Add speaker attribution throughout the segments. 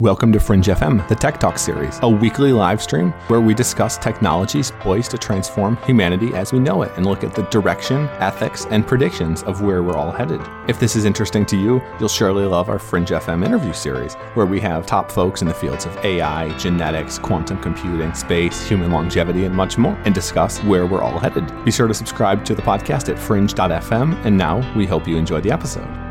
Speaker 1: Welcome to Fringe FM, the Tech Talk series, a weekly live stream where we discuss technologies poised to transform humanity as we know it and look at the direction, ethics, and predictions of where we're all headed. If this is interesting to you, you'll surely love our Fringe FM interview series, where we have top folks in the fields of AI, genetics, quantum computing, space, human longevity, and much more, and discuss where we're all headed. Be sure to subscribe to the podcast at fringe.fm, and now we hope you enjoy the episode.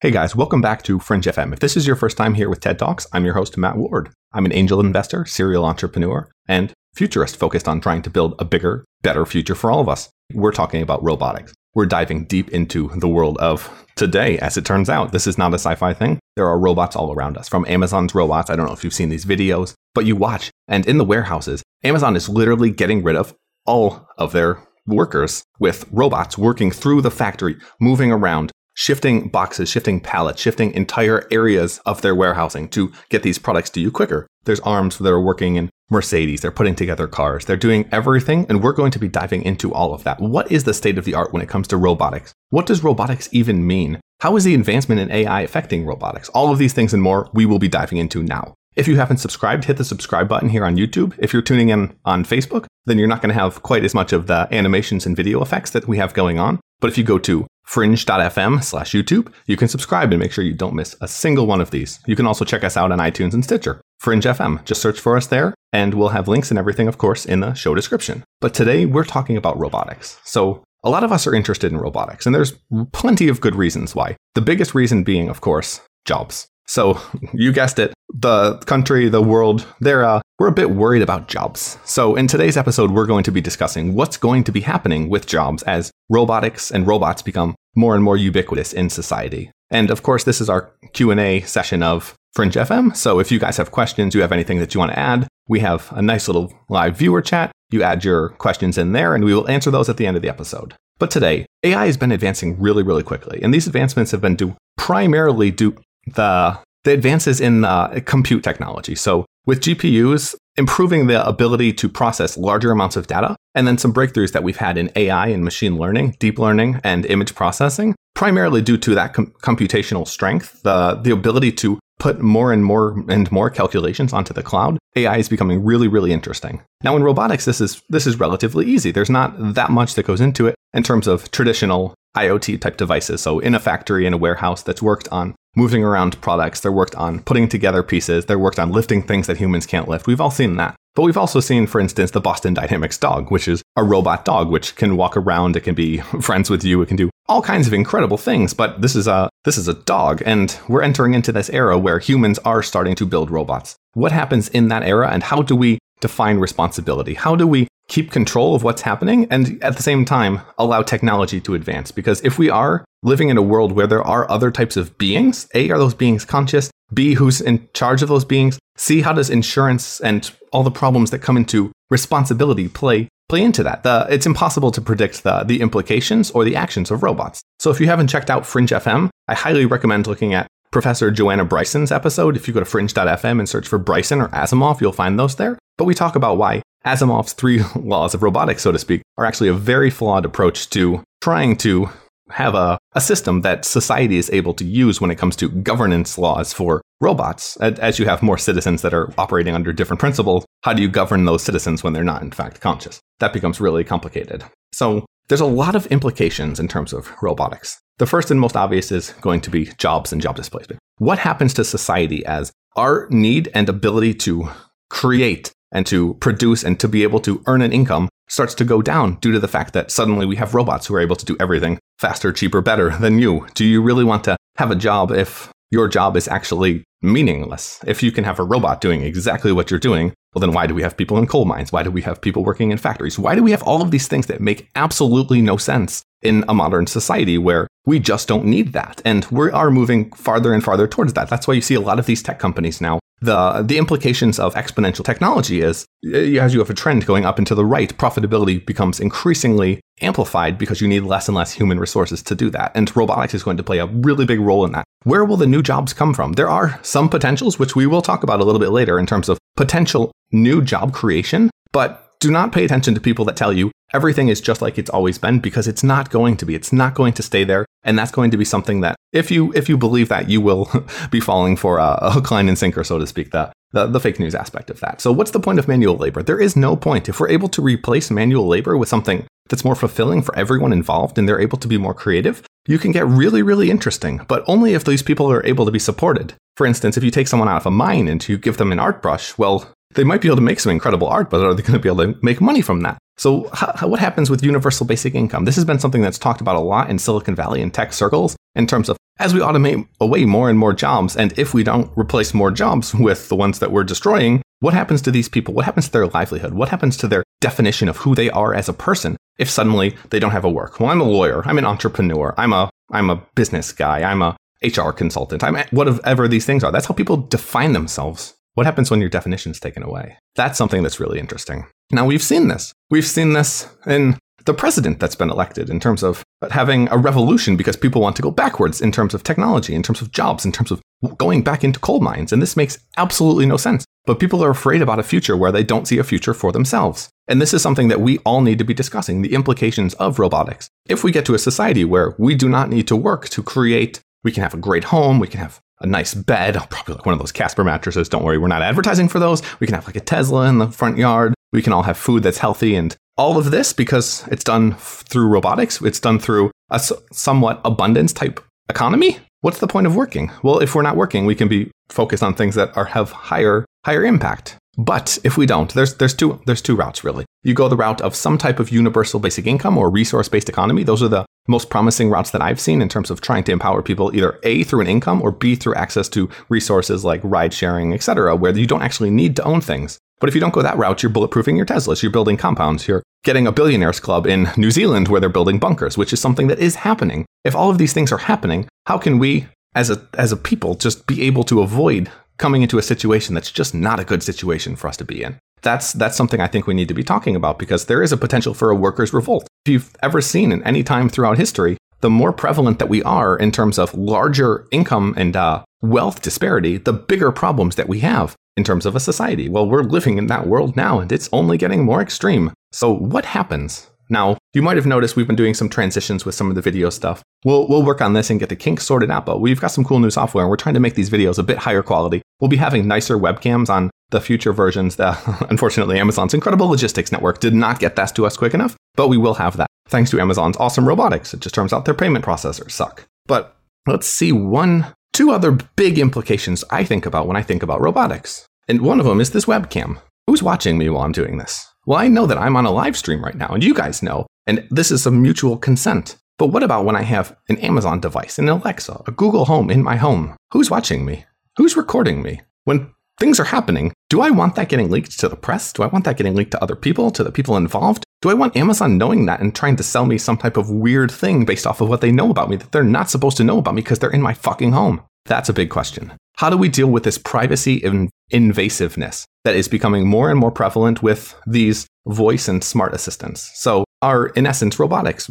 Speaker 1: Hey guys, welcome back to Fringe FM. If this is your first time here with Tech Talks, I'm your host, Matt Ward. I'm an angel investor, serial entrepreneur, and futurist focused on trying to build a bigger, better future for all of us. We're talking about robotics. We're diving deep into the world of today. As it turns out, this is not a sci fi thing. There are robots all around us, from Amazon's robots. I don't know if you've seen these videos, but you watch, and in the warehouses, Amazon is literally getting rid of all of their workers with robots working through the factory, moving around, shifting boxes, shifting pallets, shifting entire areas of their warehousing to get these products to you quicker. There's arms that are working in Mercedes, they're putting together cars, they're doing everything, and we're going to be diving into all of that. What is the state of the art when it comes to robotics? What does robotics even mean? How is the advancement in AI affecting robotics? All of these things and more we will be diving into now. If you haven't subscribed, hit the subscribe button here on YouTube. If you're tuning in on Facebook, then you're not going to have quite as much of the animations and video effects that we have going on. But if you go to fringe.fm slash YouTube, you can subscribe and make sure you don't miss a single one of these. You can also check us out on iTunes and Stitcher. Fringe FM. Just search for us there, and we'll have links and everything, of course, in the show description. But today we're talking about robotics. So a lot of us are interested in robotics, and there's plenty of good reasons why. The biggest reason being, of course, jobs. So you guessed it, the country, the world, they're uh, we're a bit worried about jobs. So in today's episode, we're going to be discussing what's going to be happening with jobs as robotics and robots become more and more ubiquitous in society. And of course, this is our Q&A session of Fringe FM. So if you guys have questions, you have anything that you want to add, we have a nice little live viewer chat. You add your questions in there and we will answer those at the end of the episode. But today, AI has been advancing really, really quickly. And these advancements have been due primarily due the the advances in uh, compute technology. So with GPUs, improving the ability to process larger amounts of data, and then some breakthroughs that we've had in AI and machine learning, deep learning, and image processing, primarily due to that com- computational strength, the, the ability to put more and more and more calculations onto the cloud, AI is becoming really, really interesting. Now in robotics, this is this is relatively easy. There's not that much that goes into it in terms of traditional IoT type devices. So in a factory, in a warehouse that's worked on moving around products, they're worked on putting together pieces, they're worked on lifting things that humans can't lift. We've all seen that. But we've also seen, for instance, the Boston Dynamics dog, which is a robot dog, which can walk around, it can be friends with you, it can do all kinds of incredible things. But this is a this is a dog, and we're entering into this era where humans are starting to build robots. What happens in that era, and how do we define responsibility? How do we keep control of what's happening and at the same time allow technology to advance? Because if we are living in a world where there are other types of beings, A, are those beings conscious? B, who's in charge of those beings? C, how does insurance and all the problems that come into responsibility play play into that. The, it's impossible to predict the, the implications or the actions of robots. So if you haven't checked out Fringe FM, I highly recommend looking at Professor Joanna Bryson's episode. If you go to fringe.fm and search for Bryson or Asimov, you'll find those there. But we talk about why Asimov's three laws of robotics, so to speak, are actually a very flawed approach to trying to have a, a system that society is able to use when it comes to governance laws for robots. As you have more citizens that are operating under different principles, how do you govern those citizens when they're not, in fact, conscious? That becomes really complicated. So there's a lot of implications in terms of robotics. The first and most obvious is going to be jobs and job displacement. What happens to society as our need and ability to create and to produce and to be able to earn an income starts to go down due to the fact that suddenly we have robots who are able to do everything faster, cheaper, better than you. Do you really want to have a job if your job is actually meaningless? If you can have a robot doing exactly what you're doing, well, then why do we have people in coal mines? Why do we have people working in factories? Why do we have all of these things that make absolutely no sense in a modern society where we just don't need that? And we are moving farther and farther towards that. That's why you see a lot of these tech companies now the the implications of exponential technology is eh, as you have a trend going up and the right, profitability becomes increasingly amplified because you need less and less human resources to do that. And robotics is going to play a really big role in that. Where will the new jobs come from? There are some potentials, which we will talk about a little bit later in terms of potential new job creation, but do not pay attention to people that tell you everything is just like it's always been because it's not going to be. It's not going to stay there. And that's going to be something that if you if you believe that, you will be falling for a, a hook, line, and sinker, so to speak, the, the, the fake news aspect of that. So what's the point of manual labor? There is no point. If we're able to replace manual labor with something that's more fulfilling for everyone involved and they're able to be more creative, you can get really, really interesting, but only if these people are able to be supported. For instance, if you take someone out of a mine and you give them an art brush, well, they might be able to make some incredible art, but are they going to be able to make money from that? So, how, what happens with universal basic income? This has been something that's talked about a lot in Silicon Valley and tech circles in terms of as we automate away more and more jobs, and if we don't replace more jobs with the ones that we're destroying, what happens to these people? What happens to their livelihood? What happens to their definition of who they are as a person if suddenly they don't have a work? Well, I'm a lawyer. I'm an entrepreneur. I'm a I'm a business guy. I'm a HR consultant. I'm whatever these things are. That's how people define themselves. What happens when your definition is taken away? That's something that's really interesting. Now, we've seen this. We've seen this in the president that's been elected in terms of having a revolution because people want to go backwards in terms of technology, in terms of jobs, in terms of going back into coal mines. And this makes absolutely no sense. But people are afraid about a future where they don't see a future for themselves. And this is something that we all need to be discussing the implications of robotics. If we get to a society where we do not need to work to create, we can have a great home, we can have a nice bed, probably like one of those Casper mattresses. Don't worry, we're not advertising for those. We can have like a Tesla in the front yard. We can all have food that's healthy and all of this because it's done through robotics. It's done through a somewhat abundance type economy. What's the point of working? Well, if we're not working, we can be focused on things that are have higher higher impact. But if we don't, there's there's two there's two routes really. You go the route of some type of universal basic income or resource-based economy. Those are the most promising routes that I've seen in terms of trying to empower people either A through an income or B through access to resources like ride sharing, etc., where you don't actually need to own things. But if you don't go that route, you're bulletproofing your Teslas, you're building compounds, you're getting a billionaires club in New Zealand where they're building bunkers, which is something that is happening. If all of these things are happening, how can we as a as a people just be able to avoid coming into a situation that's just not a good situation for us to be in. That's that's something I think we need to be talking about because there is a potential for a workers' revolt. If you've ever seen in any time throughout history, the more prevalent that we are in terms of larger income and uh, wealth disparity, the bigger problems that we have in terms of a society. Well, we're living in that world now, and it's only getting more extreme. So, what happens now, you might have noticed we've been doing some transitions with some of the video stuff. We'll, we'll work on this and get the kinks sorted out, but we've got some cool new software and we're trying to make these videos a bit higher quality. We'll be having nicer webcams on the future versions that, unfortunately, Amazon's incredible logistics network did not get that to us quick enough, but we will have that. Thanks to Amazon's awesome robotics. It just turns out their payment processors suck. But let's see one, two other big implications I think about when I think about robotics. And one of them is this webcam. Who's watching me while I'm doing this? Well, I know that I'm on a live stream right now, and you guys know, and this is a mutual consent. But what about when I have an Amazon device, an Alexa, a Google Home in my home? Who's watching me? Who's recording me? When things are happening, do I want that getting leaked to the press? Do I want that getting leaked to other people, to the people involved? Do I want Amazon knowing that and trying to sell me some type of weird thing based off of what they know about me that they're not supposed to know about me because they're in my fucking home? That's a big question. How do we deal with this privacy and invasiveness that is becoming more and more prevalent with these voice and smart assistants? So, are in essence robotics.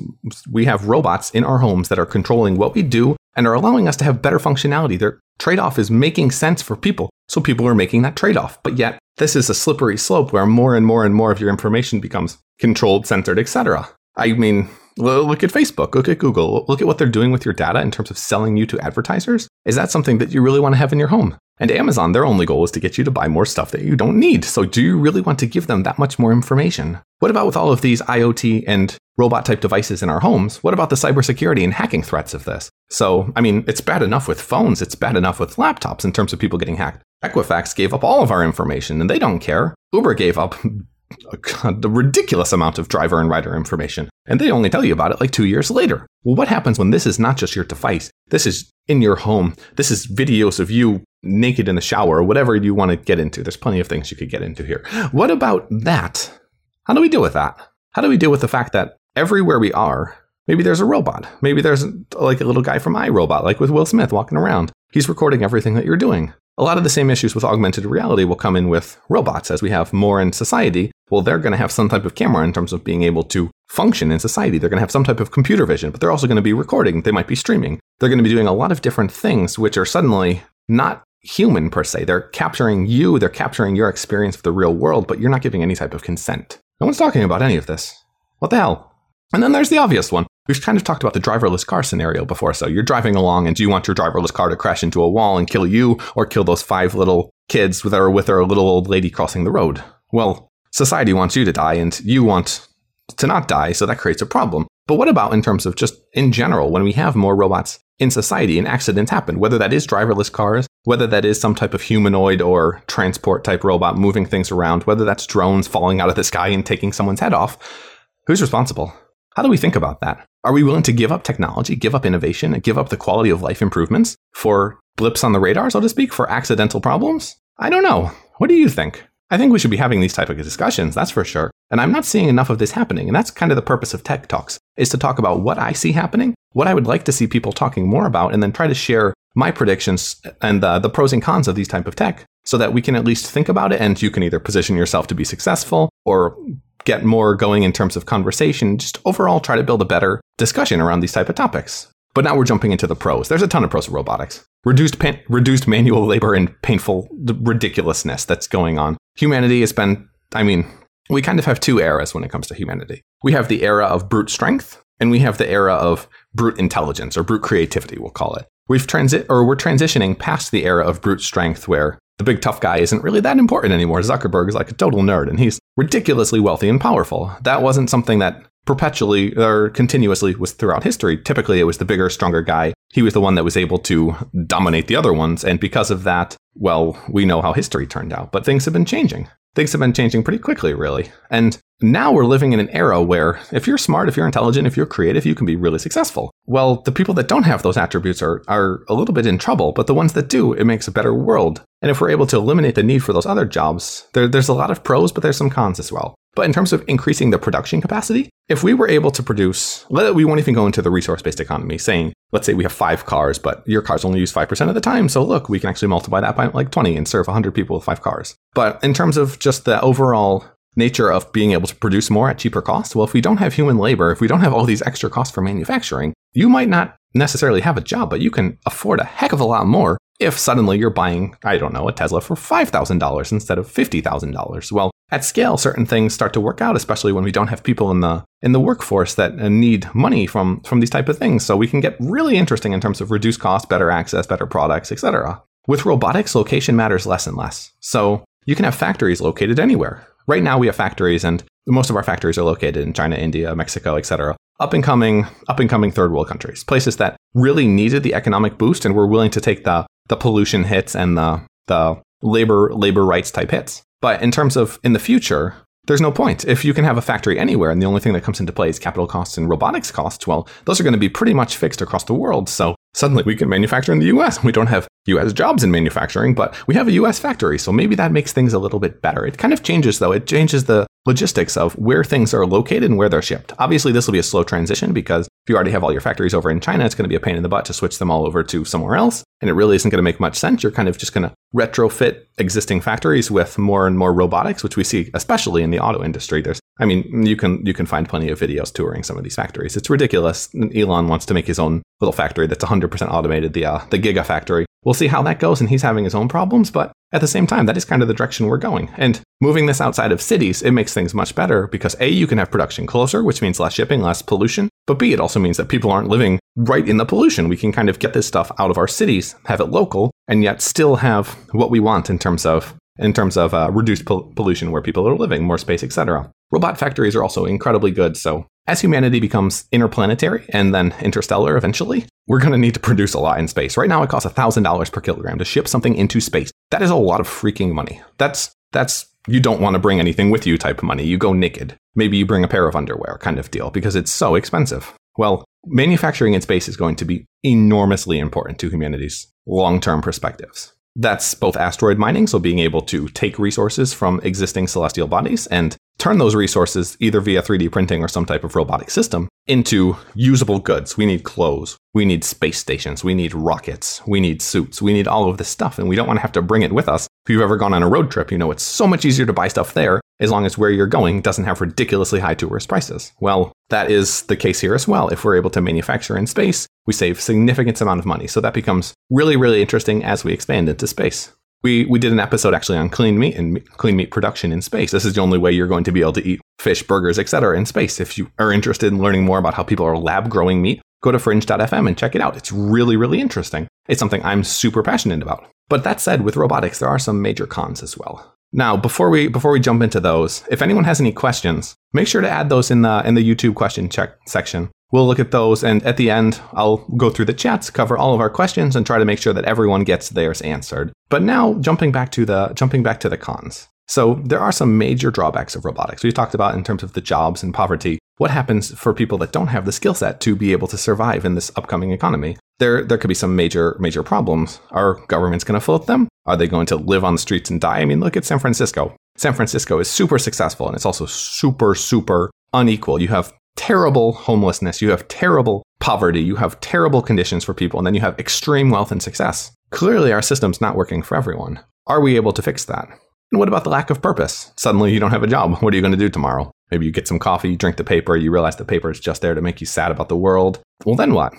Speaker 1: We have robots in our homes that are controlling what we do and are allowing us to have better functionality. Their trade off is making sense for people. So, people are making that trade off. But yet, this is a slippery slope where more and more and more of your information becomes controlled, censored, etc. I mean, Look at Facebook, look at Google, look at what they're doing with your data in terms of selling you to advertisers. Is that something that you really want to have in your home? And Amazon, their only goal is to get you to buy more stuff that you don't need. So, do you really want to give them that much more information? What about with all of these IoT and robot type devices in our homes? What about the cybersecurity and hacking threats of this? So, I mean, it's bad enough with phones, it's bad enough with laptops in terms of people getting hacked. Equifax gave up all of our information and they don't care. Uber gave up the ridiculous amount of driver and rider information, and they only tell you about it like two years later. Well, what happens when this is not just your device? This is in your home. This is videos of you naked in the shower or whatever you want to get into. There's plenty of things you could get into here. What about that? How do we deal with that? How do we deal with the fact that everywhere we are, maybe there's a robot? Maybe there's like a little guy from iRobot, like with Will Smith walking around. He's recording everything that you're doing. A lot of the same issues with augmented reality will come in with robots as we have more in society. Well, they're going to have some type of camera in terms of being able to function in society. They're going to have some type of computer vision, but they're also going to be recording. They might be streaming. They're going to be doing a lot of different things, which are suddenly not human per se. They're capturing you, they're capturing your experience of the real world, but you're not giving any type of consent. No one's talking about any of this. What the hell? And then there's the obvious one. We've kind of talked about the driverless car scenario before. So you're driving along and do you want your driverless car to crash into a wall and kill you or kill those five little kids with our, with our little old lady crossing the road? Well, society wants you to die and you want to not die, so that creates a problem. But what about in terms of just in general, when we have more robots in society and accidents happen, whether that is driverless cars, whether that is some type of humanoid or transport type robot moving things around, whether that's drones falling out of the sky and taking someone's head off, who's responsible? How do we think about that? Are we willing to give up technology, give up innovation, and give up the quality of life improvements for blips on the radar, so to speak, for accidental problems? I don't know. What do you think? I think we should be having these type of discussions, that's for sure. And I'm not seeing enough of this happening. And that's kind of the purpose of Tech Talks, is to talk about what I see happening, what I would like to see people talking more about, and then try to share my predictions and the pros and cons of these type of tech so that we can at least think about it and you can either position yourself to be successful or get more going in terms of conversation, just overall try to build a better discussion around these type of topics. But now we're jumping into the pros. There's a ton of pros of robotics. Reduced, pan- reduced manual labor and painful ridiculousness that's going on. Humanity has been, I mean, we kind of have two eras when it comes to humanity. We have the era of brute strength, and we have the era of brute intelligence or brute creativity, we'll call it. We've transit or we're transitioning past the era of brute strength where the big tough guy isn't really that important anymore. Zuckerberg is like a total nerd and he's ridiculously wealthy and powerful. That wasn't something that perpetually or continuously was throughout history. Typically, it was the bigger, stronger guy. He was the one that was able to dominate the other ones. And because of that, well, we know how history turned out. But things have been changing. Things have been changing pretty quickly, really. And now we're living in an era where if you're smart, if you're intelligent, if you're creative, you can be really successful. Well, the people that don't have those attributes are, are a little bit in trouble, but the ones that do, it makes a better world. And if we're able to eliminate the need for those other jobs, there, there's a lot of pros, but there's some cons as well. But in terms of increasing the production capacity, if we were able to produce, we won't even go into the resource based economy, saying, let's say we have five cars, but your cars only use 5% of the time. So look, we can actually multiply that by like 20 and serve 100 people with five cars. But in terms of just the overall nature of being able to produce more at cheaper costs, well, if we don't have human labor, if we don't have all these extra costs for manufacturing, you might not necessarily have a job, but you can afford a heck of a lot more if suddenly you're buying, I don't know, a Tesla for $5,000 instead of $50,000. Well, at scale, certain things start to work out, especially when we don't have people in the in the workforce that uh, need money from from these type of things. So we can get really interesting in terms of reduced cost, better access, better products, etc. With robotics, location matters less and less. So you can have factories located anywhere. Right now, we have factories, and most of our factories are located in China, India, Mexico, etc. Up and coming, up and coming third world countries, places that really needed the economic boost and were willing to take the the pollution hits and the the labor labor rights type hits. But in terms of in the future, there's no point. If you can have a factory anywhere and the only thing that comes into play is capital costs and robotics costs, well, those are going to be pretty much fixed across the world. So suddenly we can manufacture in the US. We don't have US jobs in manufacturing, but we have a US factory. So maybe that makes things a little bit better. It kind of changes though. It changes the logistics of where things are located and where they're shipped. Obviously, this will be a slow transition because if you already have all your factories over in China, it's going to be a pain in the butt to switch them all over to somewhere else. And it really isn't going to make much sense. You're kind of just going to retrofit existing factories with more and more robotics, which we see especially in the auto industry. There's I mean, you can you can find plenty of videos touring some of these factories. It's ridiculous. Elon wants to make his own little factory that's 100% automated, the uh, the Gigafactory. We'll see how that goes, and he's having his own problems. But at the same time, that is kind of the direction we're going. And moving this outside of cities, it makes things much better because a you can have production closer, which means less shipping, less pollution. But b it also means that people aren't living right in the pollution. We can kind of get this stuff out of our cities, have it local, and yet still have what we want in terms of in terms of uh, reduced pol- pollution where people are living, more space, etc. Robot factories are also incredibly good. So as humanity becomes interplanetary and then interstellar eventually, we're going to need to produce a lot in space. Right now, it costs $1,000 per kilogram to ship something into space. That is a lot of freaking money. That's, that's, you don't want to bring anything with you type of money. You go naked. Maybe you bring a pair of underwear kind of deal because it's so expensive. Well, manufacturing in space is going to be enormously important to humanity's long term perspectives. That's both asteroid mining, so being able to take resources from existing celestial bodies and turn those resources, either via 3D printing or some type of robotic system, into usable goods. We need clothes. We need space stations. We need rockets. We need suits. We need all of this stuff. And we don't want to have to bring it with us. If you've ever gone on a road trip, you know it's so much easier to buy stuff there as long as where you're going doesn't have ridiculously high tourist prices. Well, that is the case here as well. If we're able to manufacture in space, we save significant amount of money. So that becomes really, really interesting as we expand into space. We, we did an episode actually on clean meat and clean meat production in space. This is the only way you're going to be able to eat fish, burgers, etc. in space. If you are interested in learning more about how people are lab growing meat, go to fringe.fm and check it out. It's really, really interesting. It's something I'm super passionate about. But that said, with robotics, there are some major cons as well. Now, before we before we jump into those, if anyone has any questions, make sure to add those in the in the YouTube question check section. We'll look at those, and at the end, I'll go through the chats, cover all of our questions, and try to make sure that everyone gets theirs answered. But now, jumping back to the jumping back to the cons. So there are some major drawbacks of robotics. We talked about in terms of the jobs and poverty. What happens for people that don't have the skill set to be able to survive in this upcoming economy? There, there could be some major, major problems. Are governments going to float them? Are they going to live on the streets and die? I mean, look at San Francisco. San Francisco is super successful and it's also super, super unequal. You have terrible homelessness, you have terrible poverty, you have terrible conditions for people, and then you have extreme wealth and success. Clearly, our system's not working for everyone. Are we able to fix that? And what about the lack of purpose? Suddenly you don't have a job. What are you going to do tomorrow? Maybe you get some coffee, you drink the paper, you realize the paper is just there to make you sad about the world. Well, then what?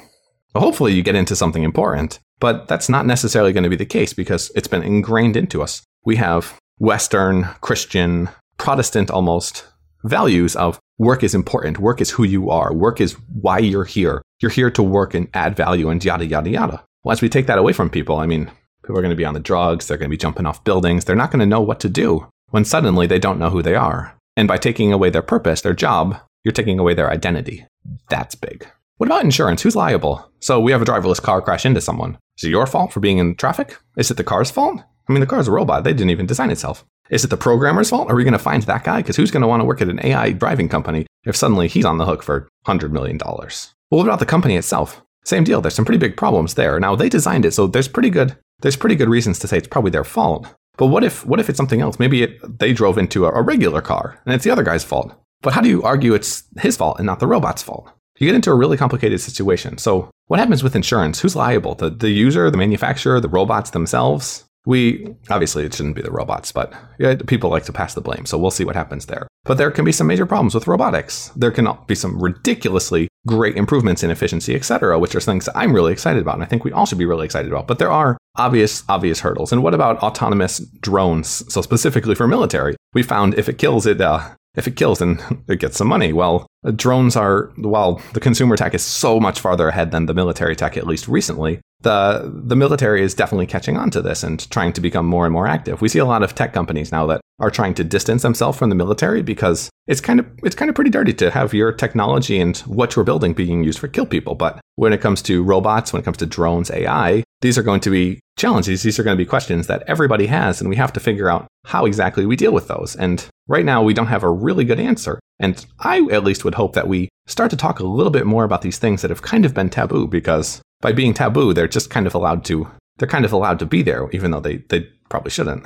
Speaker 1: Well, hopefully you get into something important, but that's not necessarily going to be the case because it's been ingrained into us. We have Western, Christian, Protestant almost values of work is important, work is who you are, work is why you're here. You're here to work and add value and yada, yada, yada. Well, as we take that away from people, I mean, people are going to be on the drugs, they're going to be jumping off buildings, they're not going to know what to do when suddenly they don't know who they are. And by taking away their purpose, their job, you're taking away their identity. That's big. What about insurance? Who's liable? So we have a driverless car crash into someone. Is it your fault for being in traffic? Is it the car's fault? I mean, the car's a robot. They didn't even design itself. Is it the programmer's fault? Are we going to find that guy? Because who's going to want to work at an AI driving company if suddenly he's on the hook for $100 million? Well, what about the company itself? Same deal. There's some pretty big problems there. Now they designed it, so there's pretty good there's pretty good reasons to say it's probably their fault. But what if what if it's something else? Maybe it, they drove into a, a regular car and it's the other guy's fault. But how do you argue it's his fault and not the robot's fault? You get into a really complicated situation. So, what happens with insurance? Who's liable? The, the user, the manufacturer, the robots themselves? We obviously it shouldn't be the robots, but yeah, people like to pass the blame. So we'll see what happens there. But there can be some major problems with robotics. There can be some ridiculously great improvements in efficiency, etc., which are things I'm really excited about, and I think we all should be really excited about. But there are obvious, obvious hurdles. And what about autonomous drones? So specifically for military, we found if it kills it, uh, if it kills, then it gets some money. Well, drones are, while the consumer tech is so much farther ahead than the military tech, at least recently, the, the military is definitely catching on to this and trying to become more and more active. We see a lot of tech companies now that are trying to distance themselves from the military because it's kind of it's kind of pretty dirty to have your technology and what you're building being used for kill people. But when it comes to robots, when it comes to drones, AI, these are going to be challenges. These are going to be questions that everybody has, and we have to figure out how exactly we deal with those. And right now, we don't have a really good answer. And I at least would hope that we start to talk a little bit more about these things that have kind of been taboo because by being taboo, they're just kind of allowed to they're kind of allowed to be there, even though they, they probably shouldn't.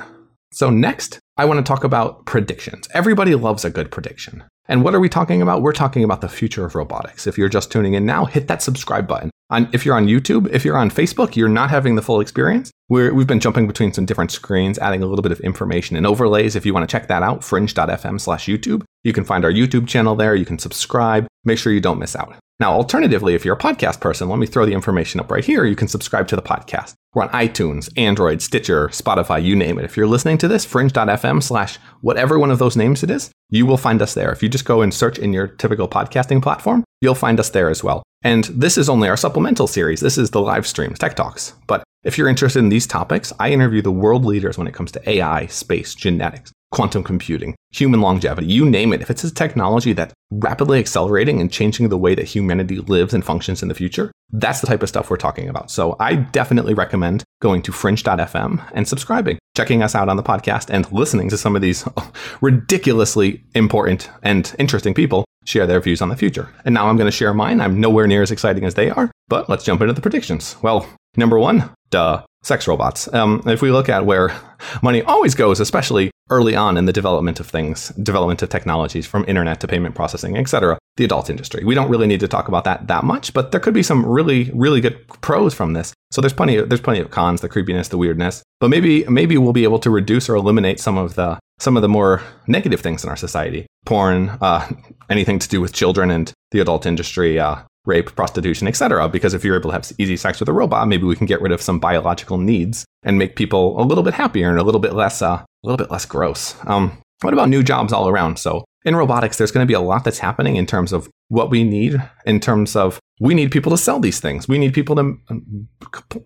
Speaker 1: So next, I want to talk about predictions. Everybody loves a good prediction. And what are we talking about? We're talking about the future of robotics. If you're just tuning in now, hit that subscribe button. On, if you're on YouTube, if you're on Facebook, you're not having the full experience. we have been jumping between some different screens, adding a little bit of information and overlays. If you want to check that out, fringe.fm slash YouTube. You can find our YouTube channel there. You can subscribe. Make sure you don't miss out. Now, alternatively, if you're a podcast person, let me throw the information up right here. You can subscribe to the podcast. We're on iTunes, Android, Stitcher, Spotify, you name it. If you're listening to this, fringe.fm slash whatever one of those names it is, you will find us there. If you just go and search in your typical podcasting platform, you'll find us there as well. And this is only our supplemental series. This is the live streams, Tech Talks. But if you're interested in these topics, I interview the world leaders when it comes to AI, space, genetics, quantum computing, human longevity, you name it. If it's a technology that's rapidly accelerating and changing the way that humanity lives and functions in the future, that's the type of stuff we're talking about. So I definitely recommend going to fringe.fm and subscribing, checking us out on the podcast, and listening to some of these ridiculously important and interesting people share their views on the future. And now I'm going to share mine. I'm nowhere near as exciting as they are, but let's jump into the predictions. Well, number one, duh, sex robots. Um, if we look at where money always goes, especially early on in the development of things, development of technologies from internet to payment processing, etc. The adult industry. We don't really need to talk about that that much, but there could be some really, really good pros from this. So there's plenty of, there's plenty of cons, the creepiness, the weirdness, but maybe maybe we'll be able to reduce or eliminate some of the some of the more negative things in our society. Porn, uh, anything to do with children and the adult industry, uh, rape, prostitution, etc. Because if you're able to have easy sex with a robot, maybe we can get rid of some biological needs and make people a little bit happier and a little bit less, uh, a little bit less gross. Um, what about new jobs all around? So in robotics, there's going to be a lot that's happening in terms of what we need, in terms of we need people to sell these things. We need people to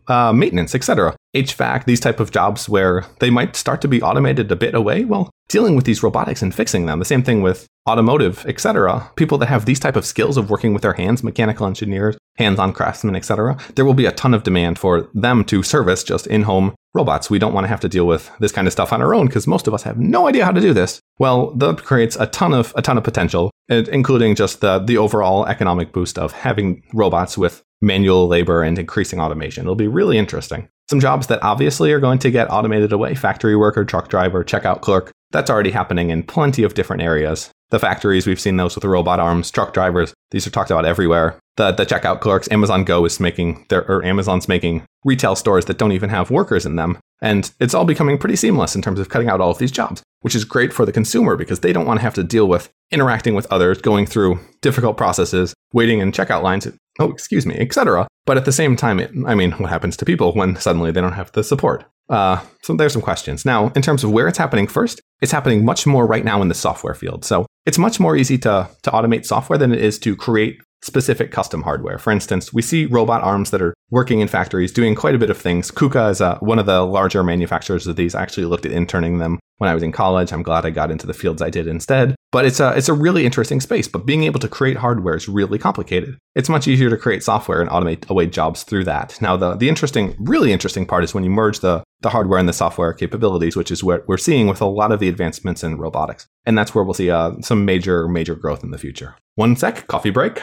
Speaker 1: uh, maintenance, etc. HVAC, these type of jobs where they might start to be automated a bit away. Well, dealing with these robotics and fixing them. The same thing with automotive, etc. People that have these type of skills of working with their hands, mechanical engineers, hands-on craftsmen, etc. There will be a ton of demand for them to service just in-home robots. We don't want to have to deal with this kind of stuff on our own because most of us have no idea how to do this. Well, that creates a ton of a ton of potential, including just the the overall economic boost of having robots with manual labor and increasing automation. It'll be really interesting. Some jobs that obviously are going to get automated away factory worker, truck driver, checkout clerk. That's already happening in plenty of different areas. The factories, we've seen those with the robot arms, truck drivers, these are talked about everywhere. The, the checkout clerks, Amazon Go is making their, or Amazon's making retail stores that don't even have workers in them. And it's all becoming pretty seamless in terms of cutting out all of these jobs, which is great for the consumer because they don't want to have to deal with interacting with others, going through difficult processes, waiting in checkout lines, oh, excuse me, etc. But at the same time, it, I mean, what happens to people when suddenly they don't have the support? Uh, so there's some questions. Now, in terms of where it's happening first, it's happening much more right now in the software field. So it's much more easy to, to automate software than it is to create specific custom hardware. For instance, we see robot arms that are working in factories doing quite a bit of things. KUKA is uh, one of the larger manufacturers of these. I actually looked at interning them when I was in college. I'm glad I got into the fields I did instead. But it's a it's a really interesting space. But being able to create hardware is really complicated. It's much easier to create software and automate away jobs through that. Now the the interesting, really interesting part is when you merge the the hardware and the software capabilities, which is what we're seeing with a lot of the advancements in robotics. And that's where we'll see uh, some major major growth in the future. One sec, coffee break.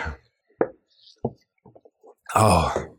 Speaker 1: Oh,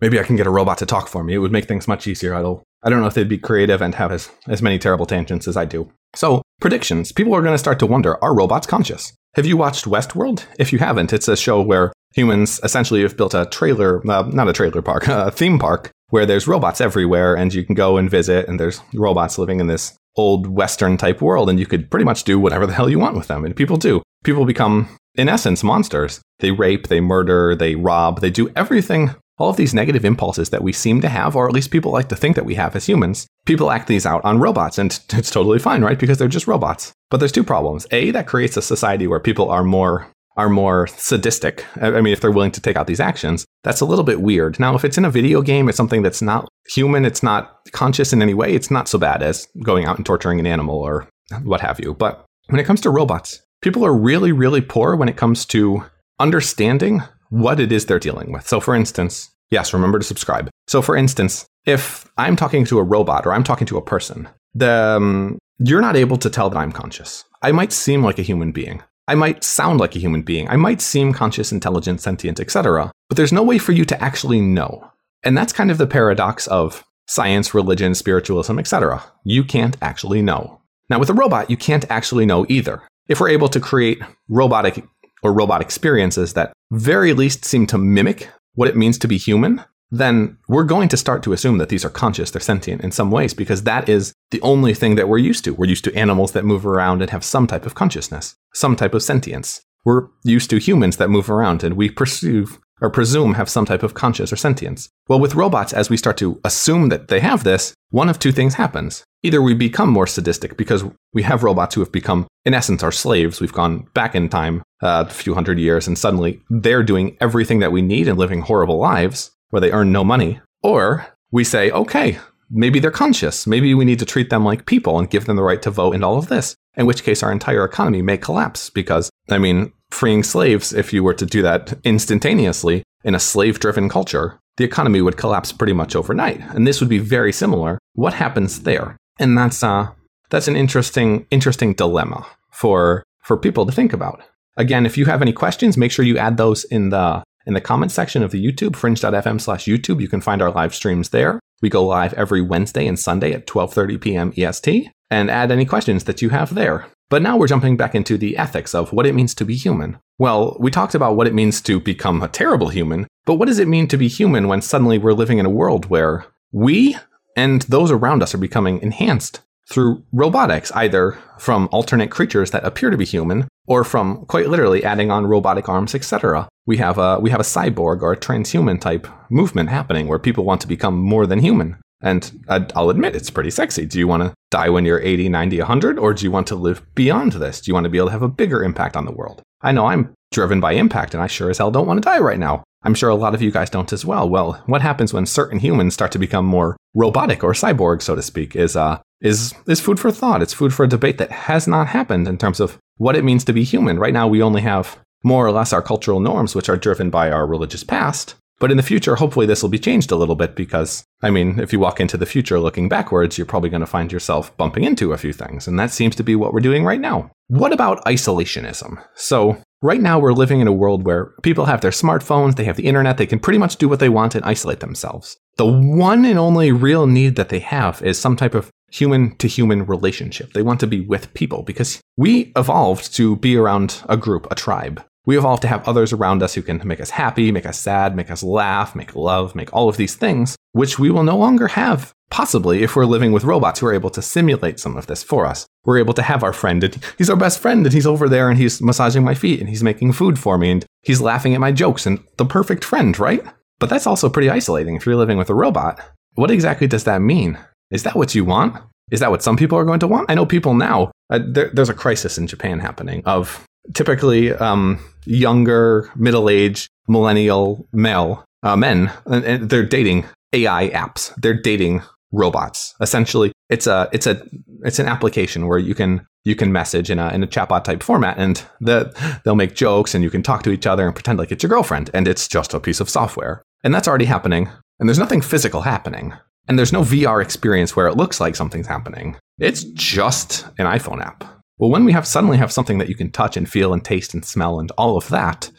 Speaker 1: maybe I can get a robot to talk for me. It would make things much easier. I'll, I don't know if they'd be creative and have as, as many terrible tangents as I do. So, predictions. People are going to start to wonder are robots conscious? Have you watched Westworld? If you haven't, it's a show where humans essentially have built a trailer, uh, not a trailer park, a theme park where there's robots everywhere and you can go and visit and there's robots living in this old Western type world and you could pretty much do whatever the hell you want with them. And people do. People become in essence, monsters. They rape, they murder, they rob, they do everything. All of these negative impulses that we seem to have, or at least people like to think that we have as humans, people act these out on robots, and it's totally fine, right? Because they're just robots. But there's two problems. A, that creates a society where people are more are more sadistic. I mean, if they're willing to take out these actions, that's a little bit weird. Now, if it's in a video game, it's something that's not human, it's not conscious in any way, it's not so bad as going out and torturing an animal or what have you. But when it comes to robots, people are really, really poor when it comes to understanding what it is they're dealing with. So, for instance, yes, remember to subscribe. So, for instance, if I'm talking to a robot or I'm talking to a person, the, um, you're not able to tell that I'm conscious. I might seem like a human being. I might sound like a human being. I might seem conscious, intelligent, sentient, etc. But there's no way for you to actually know. And that's kind of the paradox of science, religion, spiritualism, etc. You can't actually know. Now, with a robot, you can't actually know either if we're able to create robotic or robot experiences that very least seem to mimic what it means to be human, then we're going to start to assume that these are conscious, they're sentient in some ways, because that is the only thing that we're used to. We're used to animals that move around and have some type of consciousness, some type of sentience. We're used to humans that move around and we perceive or presume have some type of conscious or sentience. Well, with robots, as we start to assume that they have this, one of two things happens. Either we become more sadistic because we have robots who have become, in essence, our slaves. We've gone back in time uh, a few hundred years and suddenly they're doing everything that we need and living horrible lives where they earn no money. Or we say, okay, maybe they're conscious. Maybe we need to treat them like people and give them the right to vote and all of this. In which case, our entire economy may collapse because, I mean, freeing slaves, if you were to do that instantaneously in a slave driven culture, the economy would collapse pretty much overnight. And this would be very similar. What happens there? And that's uh that's an interesting interesting dilemma for for people to think about. Again, if you have any questions, make sure you add those in the in the comment section of the YouTube, fringe.fm slash YouTube. You can find our live streams there. We go live every Wednesday and Sunday at 12:30 p.m. EST and add any questions that you have there. But now we're jumping back into the ethics of what it means to be human. Well, we talked about what it means to become a terrible human, but what does it mean to be human when suddenly we're living in a world where we and those around us are becoming enhanced through robotics, either from alternate creatures that appear to be human or from quite literally adding on robotic arms, etc. We have a we have a cyborg or a transhuman type movement happening where people want to become more than human. And I'll admit it's pretty sexy. Do you want to die when you're 80, 90, 100 or do you want to live beyond this? Do you want to be able to have a bigger impact on the world? I know I'm driven by impact and I sure as hell don't want to die right now. I'm sure a lot of you guys don't as well. Well, what happens when certain humans start to become more robotic or cyborg, so to speak, is uh, is is food for thought. It's food for a debate that has not happened in terms of what it means to be human. Right now, we only have more or less our cultural norms, which are driven by our religious past. But in the future, hopefully, this will be changed a little bit because, I mean, if you walk into the future looking backwards, you're probably going to find yourself bumping into a few things. And that seems to be what we're doing right now. What about isolationism? So, right now, we're living in a world where people have their smartphones, they have the internet, they can pretty much do what they want and isolate themselves. The one and only real need that they have is some type of human to human relationship. They want to be with people because we evolved to be around a group, a tribe. We evolved to have others around us who can make us happy, make us sad, make us laugh, make love, make all of these things, which we will no longer have, possibly, if we're living with robots who are able to simulate some of this for us. We're able to have our friend, and he's our best friend, and he's over there, and he's massaging my feet, and he's making food for me, and he's laughing at my jokes, and the perfect friend, right? But that's also pretty isolating if you're living with a robot. What exactly does that mean? Is that what you want? Is that what some people are going to want? I know people now. Uh, there, there's a crisis in Japan happening of typically um, younger, middle-aged, millennial male uh, men, and, and they're dating AI apps. They're dating robots. Essentially, it's a it's a it's an application where you can you can message in a in a chatbot type format, and the, they'll make jokes, and you can talk to each other and pretend like it's your girlfriend, and it's just a piece of software, and that's already happening. And there's nothing physical happening, and there's no VR experience where it looks like something's happening. It's just an iPhone app. Well, when we have suddenly have something that you can touch and feel and taste and smell and all of that,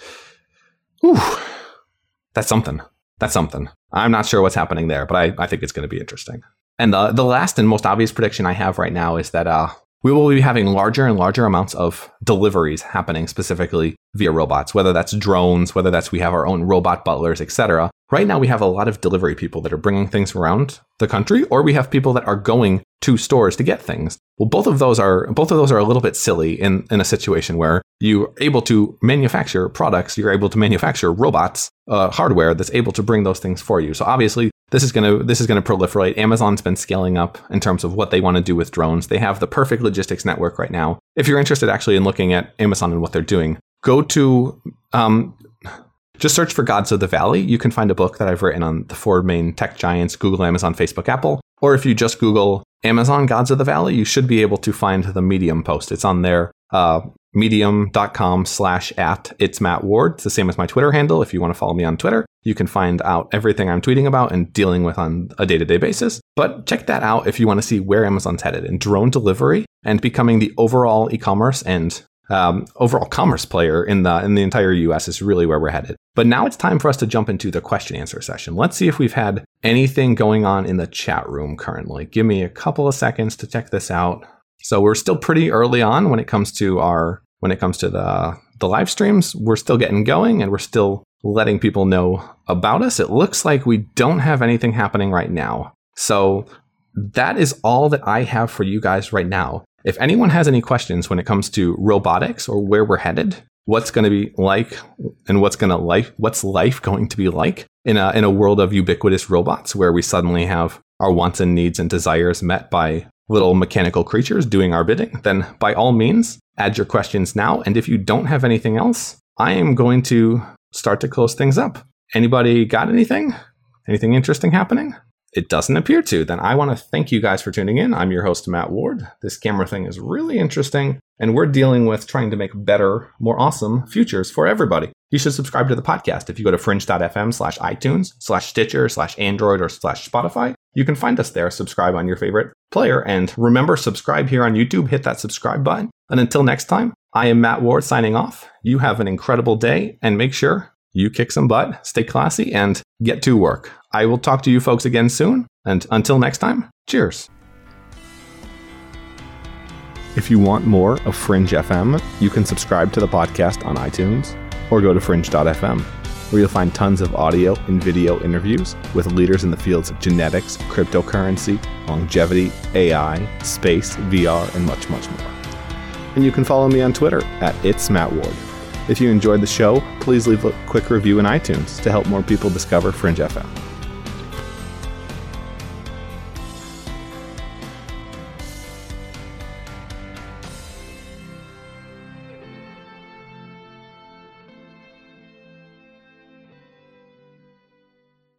Speaker 1: whew, that's something. That's something. I'm not sure what's happening there, but I, I think it's going to be interesting. And the, the last and most obvious prediction I have right now is that uh, we will be having larger and larger amounts of deliveries happening specifically via robots, whether that's drones, whether that's we have our own robot butlers, etc. Right now, we have a lot of delivery people that are bringing things around the country, or we have people that are going to stores to get things. Well, both of those are both of those are a little bit silly in, in a situation where you're able to manufacture products, you're able to manufacture robots, uh, hardware that's able to bring those things for you. So obviously, this is to this is to proliferate. Amazon's been scaling up in terms of what they want to do with drones. They have the perfect logistics network right now. If you're interested actually in looking at Amazon and what they're doing, go to um, just search for Gods of the Valley. You can find a book that I've written on the four main tech giants Google, Amazon, Facebook, Apple. Or if you just Google Amazon Gods of the Valley, you should be able to find the Medium post. It's on there, uh, medium.com slash at it's Matt Ward. It's the same as my Twitter handle. If you want to follow me on Twitter, you can find out everything I'm tweeting about and dealing with on a day to day basis. But check that out if you want to see where Amazon's headed in drone delivery and becoming the overall e commerce and um, overall commerce player in the in the entire U.S. is really where we're headed. But now it's time for us to jump into the question answer session. Let's see if we've had anything going on in the chat room currently. Give me a couple of seconds to check this out. So we're still pretty early on when it comes to our when it comes to the the live streams. We're still getting going and we're still letting people know about us. It looks like we don't have anything happening right now. So that is all that I have for you guys right now. If anyone has any questions when it comes to robotics or where we're headed, what's going to be like and what's going to life what's life going to be like in a in a world of ubiquitous robots where we suddenly have our wants and needs and desires met by little mechanical creatures doing our bidding, then by all means, add your questions now. And if you don't have anything else, I am going to start to close things up. Anybody got anything? Anything interesting happening? It doesn't appear to, then I want to thank you guys for tuning in. I'm your host, Matt Ward. This camera thing is really interesting, and we're dealing with trying to make better, more awesome futures for everybody. You should subscribe to the podcast. If you go to fringe.fm slash iTunes slash Stitcher slash Android or slash Spotify, you can find us there. Subscribe on your favorite player. And remember, subscribe here on YouTube. Hit that subscribe button. And until next time, I am Matt Ward signing off. You have an incredible day and make sure you kick some butt, stay classy, and get to work. I will talk to you folks again soon. And until next time, cheers. If you want more of Fringe FM, you can subscribe to the podcast on iTunes or go to fringe.fm. where you'll find tons of audio and video interviews with leaders in the fields of genetics, cryptocurrency, longevity, AI, space, VR, and much, much more. And you can follow me on Twitter at It's Matt Ward. If you enjoyed the show, please leave a quick review in iTunes to help more people discover Fringe FM.